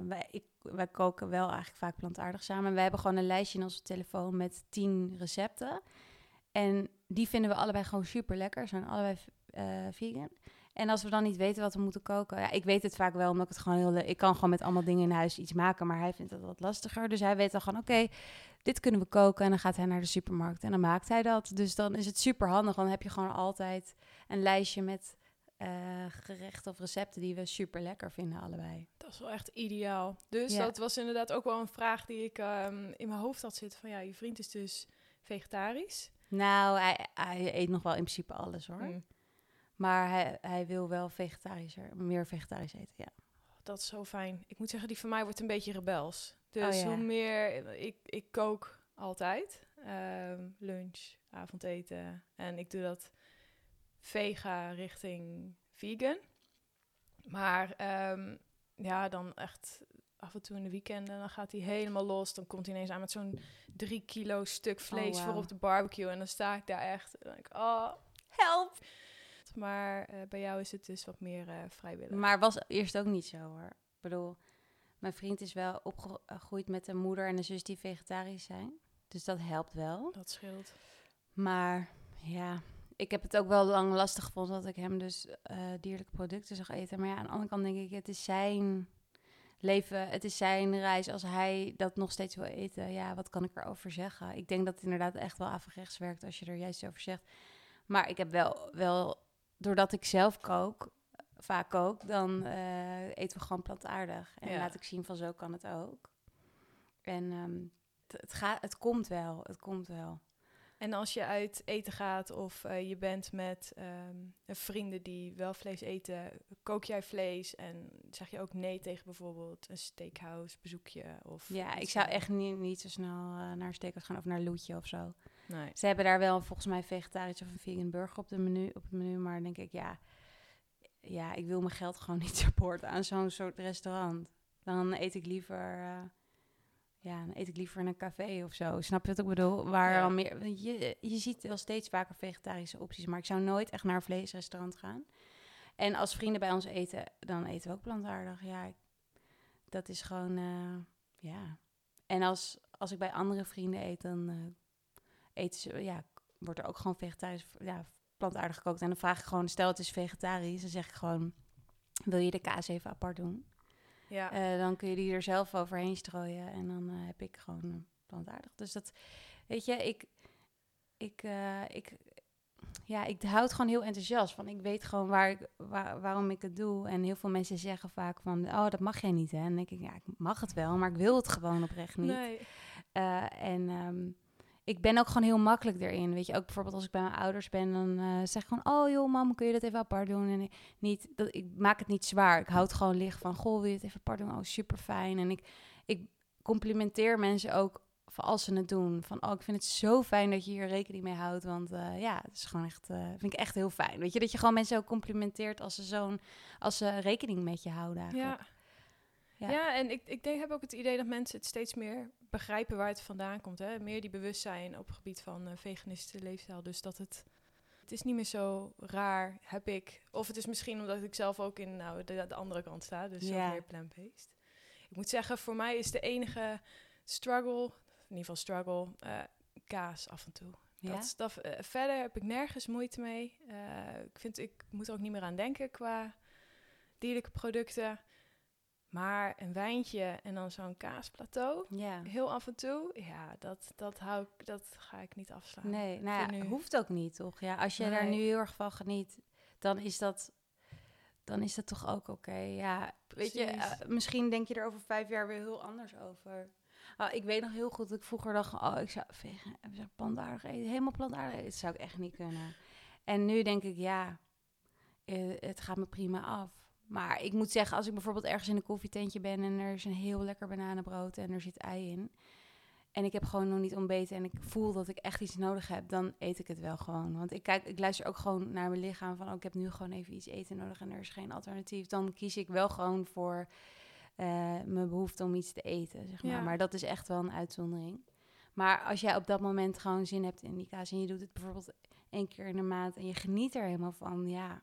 [SPEAKER 3] wij, ik, wij koken wel eigenlijk vaak plantaardig samen. En wij hebben gewoon een lijstje in onze telefoon met tien recepten. En die vinden we allebei gewoon super lekker. Zijn allebei eh, vegan. En als we dan niet weten wat we moeten koken... Ja, ik weet het vaak wel, omdat ik het gewoon heel... Ik kan gewoon met allemaal dingen in huis iets maken, maar hij vindt het wat lastiger. Dus hij weet dan gewoon, oké, dit kunnen we koken. En dan gaat hij naar de supermarkt en dan maakt hij dat. Dus dan is het super handig. Dan heb je gewoon altijd een lijstje met eh, gerechten of recepten die we super lekker vinden allebei.
[SPEAKER 1] Dat is wel echt ideaal. Dus
[SPEAKER 3] Ja.
[SPEAKER 1] dat was inderdaad ook wel een vraag die ik ehm, in mijn hoofd had zitten. Van ja, je vriend is dus vegetarisch.
[SPEAKER 3] Nou, hij, hij eet nog wel in principe alles hoor.
[SPEAKER 1] Mm,
[SPEAKER 3] Maar hij, hij wil wel vegetarischer, meer vegetarisch eten, ja.
[SPEAKER 1] dat is zo fijn. Ik moet zeggen, die van mij wordt een beetje rebels. Dus
[SPEAKER 3] Oh ja.
[SPEAKER 1] hoe meer... Ik, ik kook altijd. Ehm, lunch, avondeten. En ik doe dat vega richting vegan. Maar ehm, ja, dan echt af en toe in de weekenden, dan gaat hij helemaal los. Dan komt hij ineens aan met zo'n drie kilo stuk vlees
[SPEAKER 3] wauw.
[SPEAKER 1] voor op de barbecue. En dan sta ik daar echt. En dan denk ik, oh, help! Maar eh, bij jou is het dus wat meer eh, vrijwillig.
[SPEAKER 3] Maar was eerst ook niet zo hoor. Ik bedoel, mijn vriend is wel opgegroeid met een moeder en een zus die vegetarisch zijn. Dus dat helpt wel.
[SPEAKER 1] dat scheelt.
[SPEAKER 3] Maar ja, ik heb het ook wel lang lastig gevonden dat ik hem dus eh, dierlijke producten zag eten. Maar ja, aan de andere kant denk ik, het is zijn leven, het is zijn reis. Als hij dat nog steeds wil eten, ja, wat kan ik erover zeggen? Ik denk dat het inderdaad echt wel averechts werkt als je er juist over zegt. Maar ik heb wel, wel doordat ik zelf kook, vaak kook, dan eh, eten we gewoon plantaardig. En
[SPEAKER 1] Ja.
[SPEAKER 3] laat ik zien van zo kan het ook. En ehm, het, gaat, het komt wel, het komt wel.
[SPEAKER 1] En als je uit eten gaat of eh, je bent met ehm, vrienden die wel vlees eten, kook jij vlees en zeg je ook nee tegen bijvoorbeeld een steakhouse bezoekje? Of
[SPEAKER 3] Ja, ik zou echt niet, niet zo snel eh, naar Steakhouse gaan of naar Loetje of zo.
[SPEAKER 1] Nee.
[SPEAKER 3] Ze hebben daar wel volgens mij vegetarisch of een vegan burger op, de menu, op het menu. Maar dan denk ik, ja, ja, ik wil mijn geld gewoon (laughs) niet supporten aan zo'n soort restaurant. Dan eet ik liever, ja, dan eet ik liever in een café of zo. Snap je wat ik bedoel? Waar
[SPEAKER 1] Ja.
[SPEAKER 3] al meer, je, je ziet wel steeds vaker vegetarische opties, maar ik zou nooit echt naar een vleesrestaurant gaan. En als vrienden bij ons eten, dan eten we ook plantaardig. Ja, ik- dat is gewoon, eh, ja. En als, als ik bij andere vrienden eet, dan eh, eten ze, ja, wordt er ook gewoon vegetarisch, ja, plantaardig gekookt. En dan vraag ik gewoon, stel het is vegetarisch, dan zeg ik gewoon, wil je de kaas even apart doen?
[SPEAKER 1] Ja.
[SPEAKER 3] Eh, dan kun je die er zelf overheen strooien en dan eh, heb ik gewoon plantaardig. Dus dat, weet je, ik, ik, eh, ik, ja, ik houd gewoon heel enthousiast van. Ik weet gewoon waar ik, waar, waarom ik het doe. En heel veel mensen zeggen vaak van, oh, dat mag jij niet, hè? En dan denk ik, ja, ik mag het wel, maar ik wil het gewoon oprecht niet.
[SPEAKER 1] nee.
[SPEAKER 3] En ehm, ik ben ook gewoon heel makkelijk erin. Weet je, ook bijvoorbeeld als ik bij mijn ouders ben, dan eh, zeg ik gewoon: Oh joh, mam, kun je dat even apart doen? En ik, niet, dat, ik maak het niet zwaar. Ik houd gewoon licht van: Goh, wil je het even apart doen? Oh, super fijn. En ik, ik complimenteer mensen ook voor als ze het doen. Van: Oh, ik vind het zo fijn dat je hier rekening mee houdt. Want eh, ja, het is gewoon echt, eh, vind ik echt heel fijn. Weet je, dat je gewoon mensen ook complimenteert als ze zo'n, als ze rekening met je houden. Eigenlijk.
[SPEAKER 1] Ja.
[SPEAKER 3] Ja.
[SPEAKER 1] Ja. en ik, ik denk, heb ook het idee dat mensen het steeds meer begrijpen waar het vandaan komt. Hè? Meer die bewustzijn op het gebied van eh veganistische leefstijl. Dus dat het, het is niet meer zo raar, heb ik. Of het is misschien omdat ik zelf ook in nou, de, de andere kant sta. Dus
[SPEAKER 3] Ja.
[SPEAKER 1] ja. meer plant-based. Ik moet zeggen, voor mij is de enige struggle, in ieder geval struggle, eh, kaas af en toe.
[SPEAKER 3] Ja?
[SPEAKER 1] Dat, dat, eh, verder heb ik nergens moeite mee. Ik vind, ik moet er ook niet meer aan denken qua dierlijke producten. Maar een wijntje en dan zo'n kaasplateau,
[SPEAKER 3] ja.
[SPEAKER 1] heel af en toe, ja, dat, dat, hou ik, dat ga ik niet afslaan.
[SPEAKER 3] Nee, nou ja, hoeft ook niet, toch? Ja, als je daar
[SPEAKER 1] Nee.
[SPEAKER 3] nu heel erg van geniet, dan is dat, dan is dat toch ook oké. Ja, weet je, eh, misschien denk je er over vijf jaar weer heel anders over. Oh, ik weet nog heel goed dat ik vroeger dacht, oh, ik zou vegan, plantaardig eten, helemaal plantaardig eten. Dat zou ik echt niet kunnen. En nu denk ik, ja, eh, het gaat me prima af. Maar ik moet zeggen, als ik bijvoorbeeld ergens in een koffietentje ben en er is een heel lekker bananenbrood en er zit ei in. En ik heb gewoon nog niet ontbeten en ik voel dat ik echt iets nodig heb, dan eet ik het wel gewoon. Want ik, kijk, ik luister ook gewoon naar mijn lichaam van, oh, ik heb nu gewoon even iets eten nodig en er is geen alternatief. Dan kies ik wel gewoon voor eh, mijn behoefte om iets te eten, zeg maar.
[SPEAKER 1] Ja.
[SPEAKER 3] Maar dat is echt wel een uitzondering. Maar als jij op dat moment gewoon zin hebt in die kaas en je doet het bijvoorbeeld één keer in de maand en je geniet er helemaal van, ja,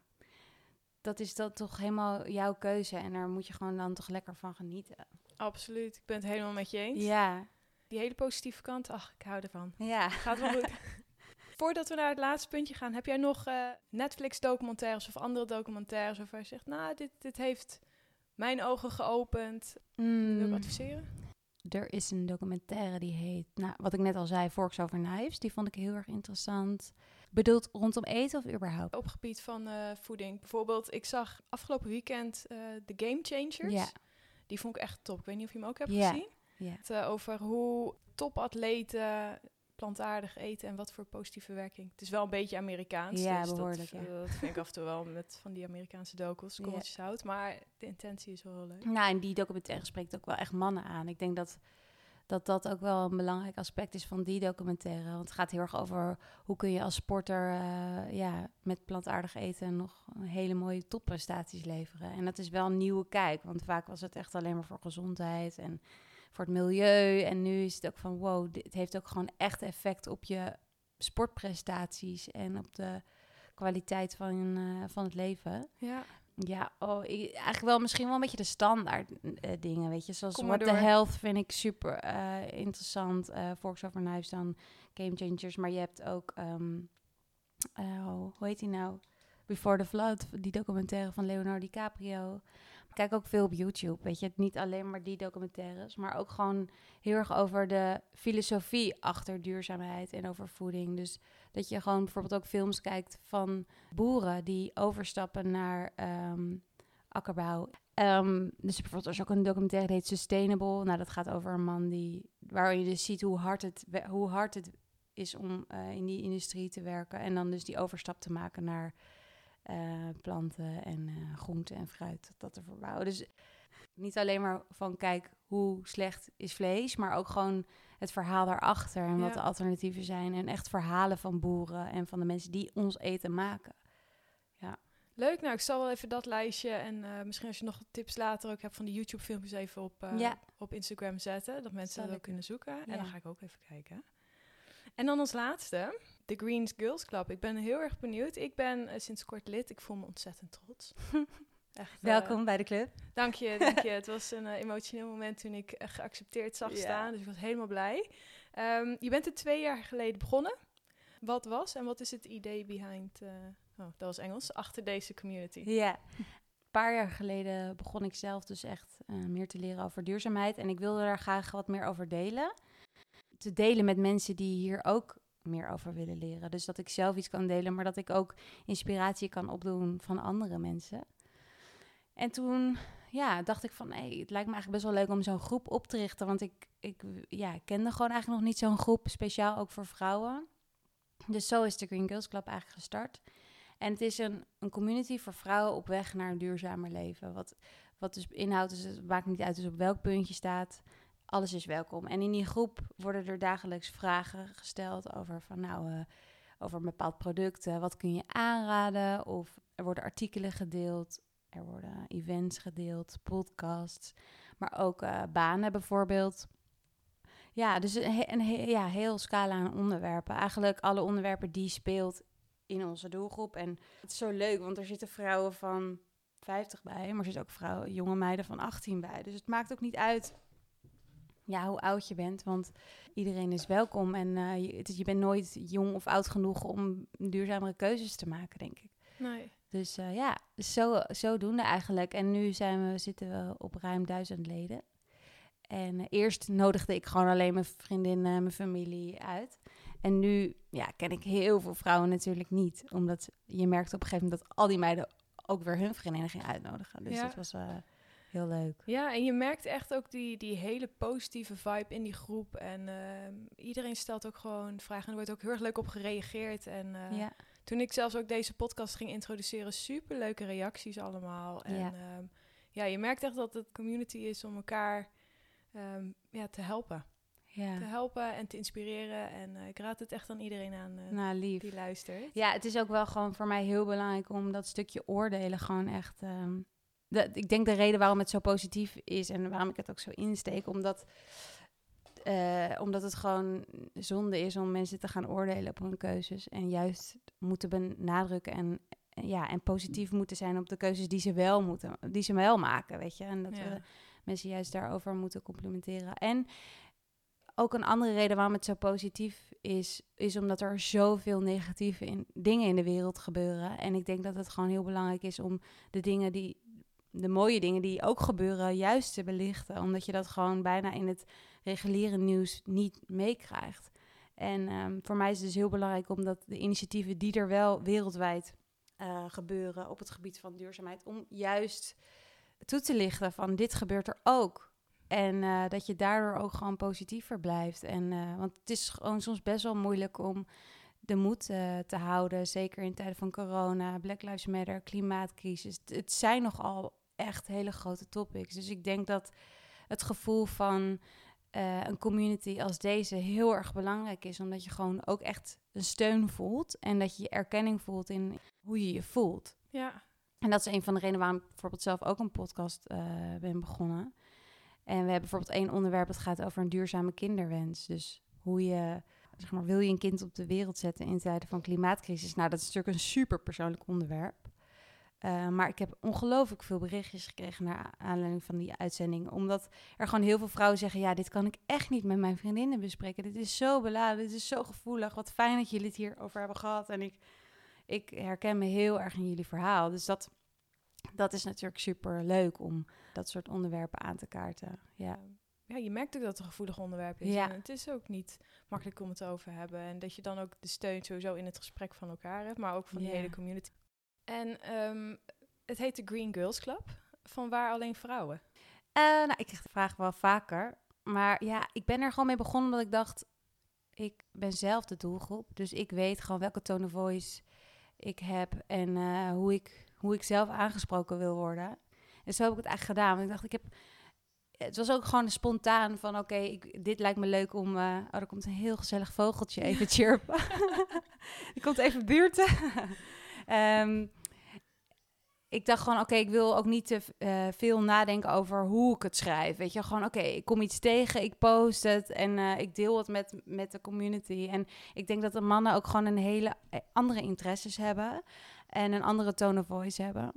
[SPEAKER 3] dat is dat toch helemaal jouw keuze en daar moet je gewoon dan toch lekker van genieten.
[SPEAKER 1] Absoluut, ik ben het helemaal met je eens.
[SPEAKER 3] Ja,
[SPEAKER 1] Die hele positieve kant, ach, ik hou ervan.
[SPEAKER 3] ja.
[SPEAKER 1] Gaat wel goed. (laughs) Voordat we naar het laatste puntje gaan, heb jij nog eh, Netflix-documentaires of andere documentaires waarvan je zegt, nou, dit, dit heeft mijn ogen geopend. Wil ik
[SPEAKER 3] Mm,
[SPEAKER 1] adviseren?
[SPEAKER 3] er is een documentaire die heet, nou, wat ik net al zei, Forks Over Knives. Die vond ik heel erg interessant. Bedoeld rondom eten of überhaupt?
[SPEAKER 1] Op gebied van eh, voeding. Bijvoorbeeld, ik zag afgelopen weekend eh The Game Changers.
[SPEAKER 3] Ja,
[SPEAKER 1] Die vond ik echt top. Ik weet niet of je hem ook hebt
[SPEAKER 3] Ja.
[SPEAKER 1] gezien.
[SPEAKER 3] ja.
[SPEAKER 1] Het, eh, over hoe topatleten plantaardig eten en wat voor positieve werking. Het is wel een beetje Amerikaans.
[SPEAKER 3] Ja,
[SPEAKER 1] dus
[SPEAKER 3] behoorlijk,
[SPEAKER 1] Dat,
[SPEAKER 3] ja.
[SPEAKER 1] eh, dat vind ik af en toe wel met van die Amerikaanse docos,
[SPEAKER 3] Ja.
[SPEAKER 1] korreltjes hout. Maar de intentie is wel heel leuk.
[SPEAKER 3] Nou, en die documentaire spreekt ook wel echt mannen aan. Ik denk dat dat, dat ook wel een belangrijk aspect is van die documentaire. Want het gaat heel erg over hoe kun je als sporter eh, ja, met plantaardig eten nog hele mooie topprestaties leveren. En dat is wel een nieuwe kijk, want vaak was het echt alleen maar voor gezondheid en voor het milieu. En nu is het ook van wow, dit heeft ook gewoon echt effect op je sportprestaties en op de kwaliteit van, eh, van het leven.
[SPEAKER 1] Ja,
[SPEAKER 3] Ja, oh, ik- eigenlijk wel misschien wel een beetje de standaard eh, dingen, weet je. Zoals What the. Health vind ik super eh, interessant. eh Forks Over Knives dan, Game Changers. Maar je hebt ook, eh, hoe heet die nou? Before the Flood, die documentaire van Leonardo DiCaprio. Kijk ook veel op YouTube, weet je. Niet alleen maar die documentaires, maar ook gewoon heel erg over de filosofie achter duurzaamheid en over voeding. Dus dat je gewoon bijvoorbeeld ook films kijkt van boeren die overstappen naar ehm, akkerbouw. Ehm, dus bijvoorbeeld er is ook een documentaire die heet Sustainable. Nou, dat gaat over een man die, waar je dus ziet hoe hard het, hoe hard het is om eh, in die industrie te werken. En dan dus die overstap te maken naar eh, planten en eh, groenten en fruit. Dat te verbouwen. Dus niet alleen maar van kijk hoe slecht is vlees, maar ook gewoon het verhaal daarachter en wat
[SPEAKER 1] Ja.
[SPEAKER 3] de alternatieven zijn. En echt verhalen van boeren en van de mensen die ons eten maken.
[SPEAKER 1] leuk. Nou, ik zal wel even dat lijstje en eh, misschien als je nog tips later ook hebt van die YouTube-filmpjes even op,
[SPEAKER 3] Ja.
[SPEAKER 1] op Instagram zetten. Dat mensen dat ook kunnen zoeken. En
[SPEAKER 3] Ja.
[SPEAKER 1] dan ga ik ook even kijken. En dan als laatste, The Greens Girls Club. Ik ben heel erg benieuwd. Ik ben eh, sinds kort lid. Ik voel me ontzettend trots. (laughs) Echt, eh,
[SPEAKER 3] Welkom bij de club.
[SPEAKER 1] Dank je, (laughs) dank je. Het was een eh, emotioneel moment toen ik geaccepteerd zag staan. Dus ik was helemaal blij. Ehm, je bent er twee jaar geleden begonnen. Wat was en wat is het idee behind... eh, oh, dat was Engels. Achter deze community.
[SPEAKER 3] Ja. Een paar jaar geleden begon ik zelf dus echt meer te leren over duurzaamheid. En ik wilde daar graag wat meer over delen. Te delen met mensen die hier ook meer over willen leren. Dus dat ik zelf iets kan delen, maar dat ik ook inspiratie kan opdoen van andere mensen. En toen ja, dacht ik van, hey, het lijkt me eigenlijk best wel leuk om zo'n groep op te richten. Want ik, ik ja, kende gewoon eigenlijk nog niet zo'n groep, speciaal ook voor vrouwen. Dus zo is de Green Girls Club eigenlijk gestart. En het is een, een community voor vrouwen op weg naar een duurzamer leven. Wat, wat dus inhoudt, dus het maakt niet uit dus op welk punt je staat. Alles is welkom. En in die groep worden er dagelijks vragen gesteld over van nou, eh, over een bepaald product. eh, wat kun je aanraden? Of er worden artikelen gedeeld. Er worden events gedeeld, podcasts. Maar ook eh, banen bijvoorbeeld. Ja, dus een, een ja, heel scala aan onderwerpen. Eigenlijk alle onderwerpen die speelt in onze doelgroep. En het is zo leuk, want er zitten vrouwen van 50 bij, maar er zitten ook vrouwen, jonge meiden van 18 bij. Dus het maakt ook niet uit ja, hoe oud je bent, want iedereen is welkom. En eh, je, het is- je bent nooit jong of oud genoeg om duurzamere keuzes te maken, denk ik.
[SPEAKER 1] Nee.
[SPEAKER 3] Dus eh, ja, zo, zodoende eigenlijk. En nu zijn we, zitten we op ruim duizend leden. En eh, eerst nodigde ik gewoon alleen mijn vriendin, eh, mijn familie uit. En nu ja, ken ik heel veel vrouwen natuurlijk niet. Omdat je merkt op een gegeven moment dat al die meiden ook weer hun vriendinnen gingen uitnodigen. Dus
[SPEAKER 1] Ja.
[SPEAKER 3] dat was heel leuk.
[SPEAKER 1] Ja, en je merkt echt ook die, die hele positieve vibe in die groep. En ehm, iedereen stelt ook gewoon vragen. En er wordt ook heel erg leuk op gereageerd. En eh,
[SPEAKER 3] ja.
[SPEAKER 1] toen ik zelfs ook deze podcast ging introduceren, super leuke reacties allemaal. En
[SPEAKER 3] Ja.
[SPEAKER 1] ja. ja, je merkt echt dat het community is om elkaar ehm, ja, te helpen. Te
[SPEAKER 3] Ja,
[SPEAKER 1] helpen en te inspireren. En eh, ik raad het echt aan iedereen aan eh,
[SPEAKER 3] nou lief.
[SPEAKER 1] die luistert.
[SPEAKER 3] Ja, het is ook wel gewoon voor mij heel belangrijk om dat stukje oordelen gewoon echt. ehm, de, ik denk de reden waarom het zo positief is en waarom ik het ook zo insteek, omdat, eh, omdat het gewoon zonde is om mensen te gaan oordelen op hun keuzes en juist moeten benadrukken en, ja, en positief moeten zijn op de keuzes die ze wel moeten, die ze wel maken, weet je. En dat
[SPEAKER 1] Ja.
[SPEAKER 3] we mensen juist daarover moeten complimenteren. En ook een andere reden waarom het zo positief is, is omdat er zoveel negatieve in, dingen in de wereld gebeuren. En ik denk dat het gewoon heel belangrijk is om de dingen die, de mooie dingen die ook gebeuren, juist te belichten. Omdat je dat gewoon bijna in het reguliere nieuws niet meekrijgt. En ehm, voor mij is het dus heel belangrijk omdat de initiatieven die er wel wereldwijd eh, gebeuren op het gebied van duurzaamheid, om juist toe te lichten van dit gebeurt er ook. En eh, dat je daardoor ook gewoon positiever blijft. En, eh, want het is gewoon soms best wel moeilijk om de moed te houden. Zeker in tijden van corona, Black Lives Matter, klimaatcrisis. Het, het zijn nogal echt hele grote topics. Dus ik denk dat het gevoel van eh, een community als deze heel erg belangrijk is. Omdat je gewoon ook echt een steun voelt. En dat je je erkenning voelt in hoe je je voelt.
[SPEAKER 1] Ja,
[SPEAKER 3] En dat is een van de redenen waarom ik bijvoorbeeld zelf ook een podcast eh, ben begonnen. En we hebben bijvoorbeeld één onderwerp dat gaat over een duurzame kinderwens. Dus hoe je, zeg maar, wil je een kind op de wereld zetten in tijden van klimaatcrisis? Nou, dat is natuurlijk een super persoonlijk onderwerp. Eh, maar ik heb ongelooflijk veel berichtjes gekregen naar aanleiding van die uitzending. Omdat er gewoon heel veel vrouwen zeggen: Ja, dit kan ik echt niet met mijn vriendinnen bespreken. Dit is zo beladen, dit is zo gevoelig. Wat fijn dat jullie het hierover hebben gehad. En ik, ik herken me heel erg in jullie verhaal. Dus dat, dat is natuurlijk super leuk om dat soort onderwerpen aan te kaarten. Ja,
[SPEAKER 1] ja, je merkt ook dat het een gevoelig onderwerp is.
[SPEAKER 3] Ja.
[SPEAKER 1] En het is ook niet makkelijk om het over te hebben. En dat je dan ook de steun sowieso in het gesprek van elkaar hebt, maar ook van de hele community. En ehm, het heet de Green Girls Club. Van waar alleen vrouwen?
[SPEAKER 3] Eh, nou, ik krijg de vraag wel vaker. Maar ja, ik ben er gewoon mee begonnen omdat ik dacht... ik ben zelf de doelgroep. Dus ik weet gewoon welke tone of voice ik heb... en eh, hoe, ik, hoe ik zelf aangesproken wil worden. En zo heb ik het eigenlijk gedaan. Want ik dacht, ik heb... Het was ook gewoon spontaan van... oké, dit lijkt me leuk om... eh, oh, er komt een heel gezellig vogeltje even (laughs) chirpen. Die (laughs) komt even buurten. (laughs) Ehm, ik dacht gewoon, oké, ik wil ook niet te eh, veel nadenken over hoe ik het schrijf. Weet je, gewoon, oké, ik kom iets tegen, ik post het en eh, ik deel het met, met de community. En ik denk dat de mannen ook gewoon een hele eh, andere interesses hebben en een andere tone of voice hebben.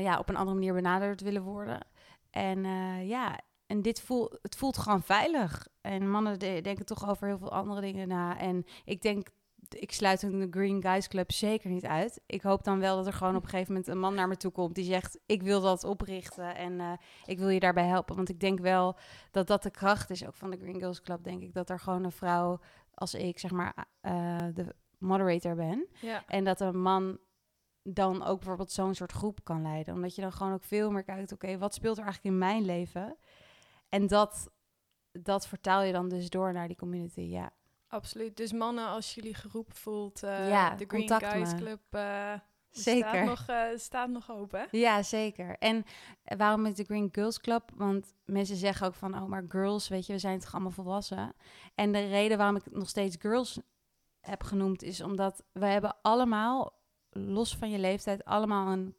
[SPEAKER 3] Ja, op een andere manier benaderd willen worden. En ja, en dit voelt, het voelt gewoon veilig. En mannen de- denken toch over heel veel andere dingen na. En ik denk ik sluit de Green Guys Club zeker niet uit. Ik hoop dan wel dat er gewoon op een gegeven moment een man naar me toe komt die zegt: Ik wil dat oprichten en eh, ik wil je daarbij helpen. Want ik denk wel dat dat de kracht is ook van de Green Girls Club. Denk ik dat er gewoon een vrouw als ik, zeg maar, eh, de moderator ben.
[SPEAKER 1] Ja.
[SPEAKER 3] En dat een man dan ook bijvoorbeeld zo'n soort groep kan leiden. Omdat je dan gewoon ook veel meer kijkt: Oké, wat speelt er eigenlijk in mijn leven? En dat, dat vertaal je dan dus door naar die community. Ja.
[SPEAKER 1] Absoluut. Dus mannen, als jullie geroepen voelt, eh,
[SPEAKER 3] Ja,
[SPEAKER 1] de Green
[SPEAKER 3] contact
[SPEAKER 1] Guys
[SPEAKER 3] me.
[SPEAKER 1] Club eh,
[SPEAKER 3] Zeker.
[SPEAKER 1] Staat, nog, eh, staat nog open.
[SPEAKER 3] Ja, zeker. En waarom is de Green Girls Club? Want mensen zeggen ook van, oh, maar girls, weet je, we zijn toch allemaal volwassen. En de reden waarom ik het nog steeds girls heb genoemd, is omdat we hebben allemaal, los van je leeftijd, allemaal een,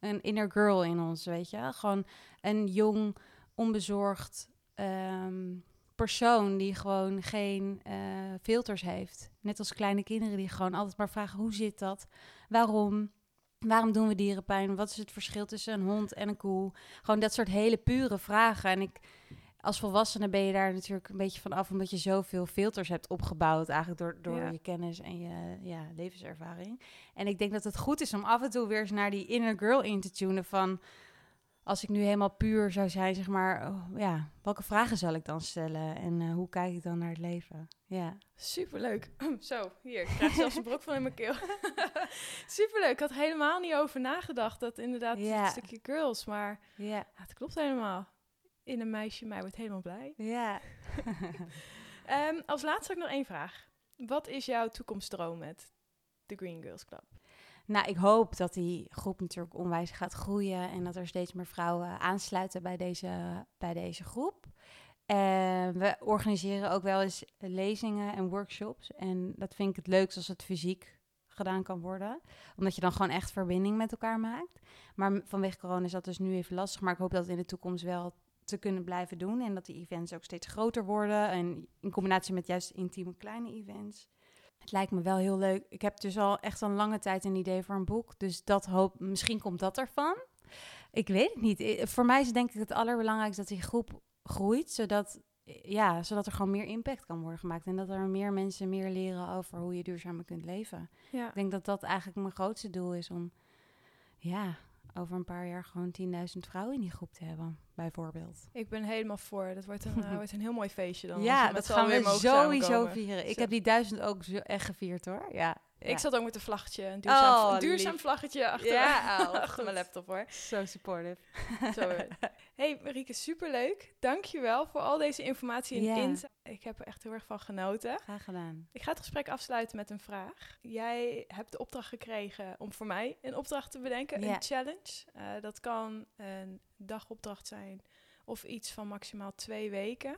[SPEAKER 3] een inner girl in ons, weet je. Gewoon een jong, onbezorgd ehm, persoon die gewoon geen filters heeft. Net als kleine kinderen die gewoon altijd maar vragen, hoe zit dat? Waarom? Waarom doen we dierenpijn? Wat is het verschil tussen een hond en een koe? Gewoon dat soort hele pure vragen. En ik, als volwassene ben je daar natuurlijk een beetje van af, omdat je zoveel filters hebt opgebouwd, eigenlijk door, door
[SPEAKER 1] Ja.
[SPEAKER 3] je kennis en je ja, levenservaring. En ik denk dat het goed is om af en toe weer eens naar die inner girl in te tunen van. Als ik nu helemaal puur zou zijn, zeg maar, oh, ja, welke vragen zal ik dan stellen en eh, hoe kijk ik dan naar het leven? Ja,
[SPEAKER 1] Superleuk. (clears throat) Zo, hier. Ik krijg zelfs een brok van in mijn keel. (laughs) Superleuk. Ik had helemaal niet over nagedacht. Dat inderdaad
[SPEAKER 3] Ja.
[SPEAKER 1] een stukje girls. Maar
[SPEAKER 3] ja,
[SPEAKER 1] ja, het klopt helemaal. In een meisje, mij wordt helemaal blij.
[SPEAKER 3] ja. (laughs)
[SPEAKER 1] Ehm, als laatste heb ik nog één vraag. Wat is jouw toekomstdroom met de Green Girls Club?
[SPEAKER 3] Nou, ik hoop dat die groep natuurlijk onwijs gaat groeien en dat er steeds meer vrouwen aansluiten bij deze, bij deze groep. En we organiseren ook wel eens lezingen en workshops. En dat vind ik het leukst als het fysiek gedaan kan worden. Omdat je dan gewoon echt verbinding met elkaar maakt. Maar vanwege corona is dat dus nu even lastig. Maar ik hoop dat in de toekomst wel te kunnen blijven doen. En dat die events ook steeds groter worden. En in combinatie met juist intieme kleine events. Het lijkt me wel heel leuk. Ik heb dus al echt al lange tijd een idee voor een boek. Dus dat hoop, misschien komt dat ervan. Ik weet het niet. Eh, Voor mij is denk ik het allerbelangrijkste dat die groep groeit. Zodat, ja, zodat er gewoon meer impact kan worden gemaakt. En dat er meer mensen meer leren over hoe je duurzamer kunt leven.
[SPEAKER 1] Ja.
[SPEAKER 3] Ik denk dat dat eigenlijk mijn grootste doel is om, ja, over een paar jaar gewoon 10.000 vrouwen in die groep te hebben, bijvoorbeeld.
[SPEAKER 1] Ik ben helemaal voor. Dat wordt een, eh, (laughs) wordt een heel mooi feestje dan.
[SPEAKER 3] ja, dat gaan we sowieso vieren. Ik heb die duizend ook zo echt gevierd hoor. Ja,
[SPEAKER 1] Ik
[SPEAKER 3] ja.
[SPEAKER 1] zat ook met een vlaggetje, een duurzaam,
[SPEAKER 3] Oh,
[SPEAKER 1] een duurzaam vlaggetje achter,
[SPEAKER 3] Ja, oh, (laughs)
[SPEAKER 1] achter mijn laptop hoor.
[SPEAKER 3] zo supportive. (laughs)
[SPEAKER 1] Zo. hey Marieke, superleuk. Dankjewel voor al deze informatie en insight. Ik heb er echt heel erg van genoten.
[SPEAKER 3] Graag gedaan.
[SPEAKER 1] Ik ga het gesprek afsluiten met een vraag. Jij hebt de opdracht gekregen om voor mij een opdracht te bedenken, een challenge. Eh, dat kan een dagopdracht zijn of iets van maximaal twee weken.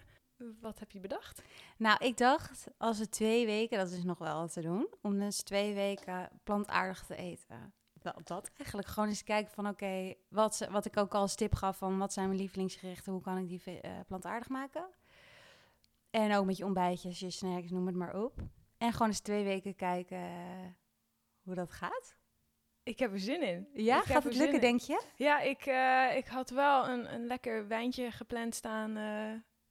[SPEAKER 1] Wat heb je bedacht?
[SPEAKER 3] Nou, ik dacht, als we twee weken, dat is nog wel te doen, om dus twee weken plantaardig te eten. Dat, dat eigenlijk gewoon eens kijken van, oké, wat, wat ik ook al als tip gaf van, wat zijn mijn lievelingsgerechten, hoe kan ik die eh, plantaardig maken? En ook met je ontbijtjes, je snacks, noem het maar op. En gewoon eens twee weken kijken eh, hoe dat gaat.
[SPEAKER 1] Ik heb er zin in.
[SPEAKER 3] Ja,
[SPEAKER 1] Ik
[SPEAKER 3] gaat het lukken,
[SPEAKER 1] in.
[SPEAKER 3] denk je?
[SPEAKER 1] Ja, ik, eh, ik had wel een, een lekker wijntje gepland staan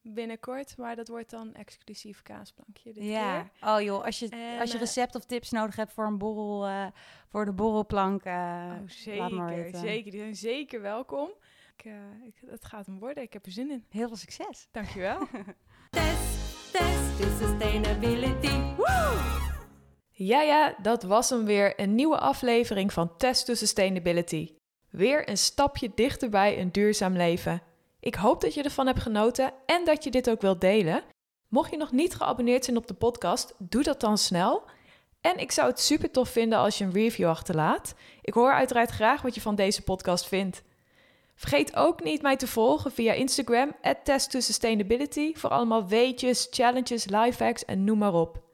[SPEAKER 1] binnenkort. Maar dat wordt dan exclusief kaasplankje dit
[SPEAKER 3] Ja.
[SPEAKER 1] keer.
[SPEAKER 3] Oh joh, als je,
[SPEAKER 1] En,
[SPEAKER 3] als je
[SPEAKER 1] eh,
[SPEAKER 3] recept of tips nodig hebt voor een borrel, eh, voor de borrelplank, eh,
[SPEAKER 1] Oh,
[SPEAKER 3] laat maar
[SPEAKER 1] zeker,
[SPEAKER 3] weten.
[SPEAKER 1] zeker. Die zijn zeker welkom. Ik, eh, ik, het gaat hem worden. Ik heb er zin in.
[SPEAKER 3] Heel veel succes.
[SPEAKER 1] Dankjewel. (laughs)
[SPEAKER 2] Test, test to sustainability.
[SPEAKER 1] ja, ja, dat was hem weer. Een nieuwe aflevering van Test to Sustainability. Weer een stapje dichterbij een duurzaam leven. Ik hoop dat je ervan hebt genoten en dat je dit ook wilt delen. Mocht je nog niet geabonneerd zijn op de podcast, doe dat dan snel. En ik zou het super tof vinden als je een review achterlaat. Ik hoor uiteraard graag wat je van deze podcast vindt. Vergeet ook niet mij te volgen via Instagram, Test to Sustainability, voor allemaal weetjes, challenges, lifehacks en noem maar op.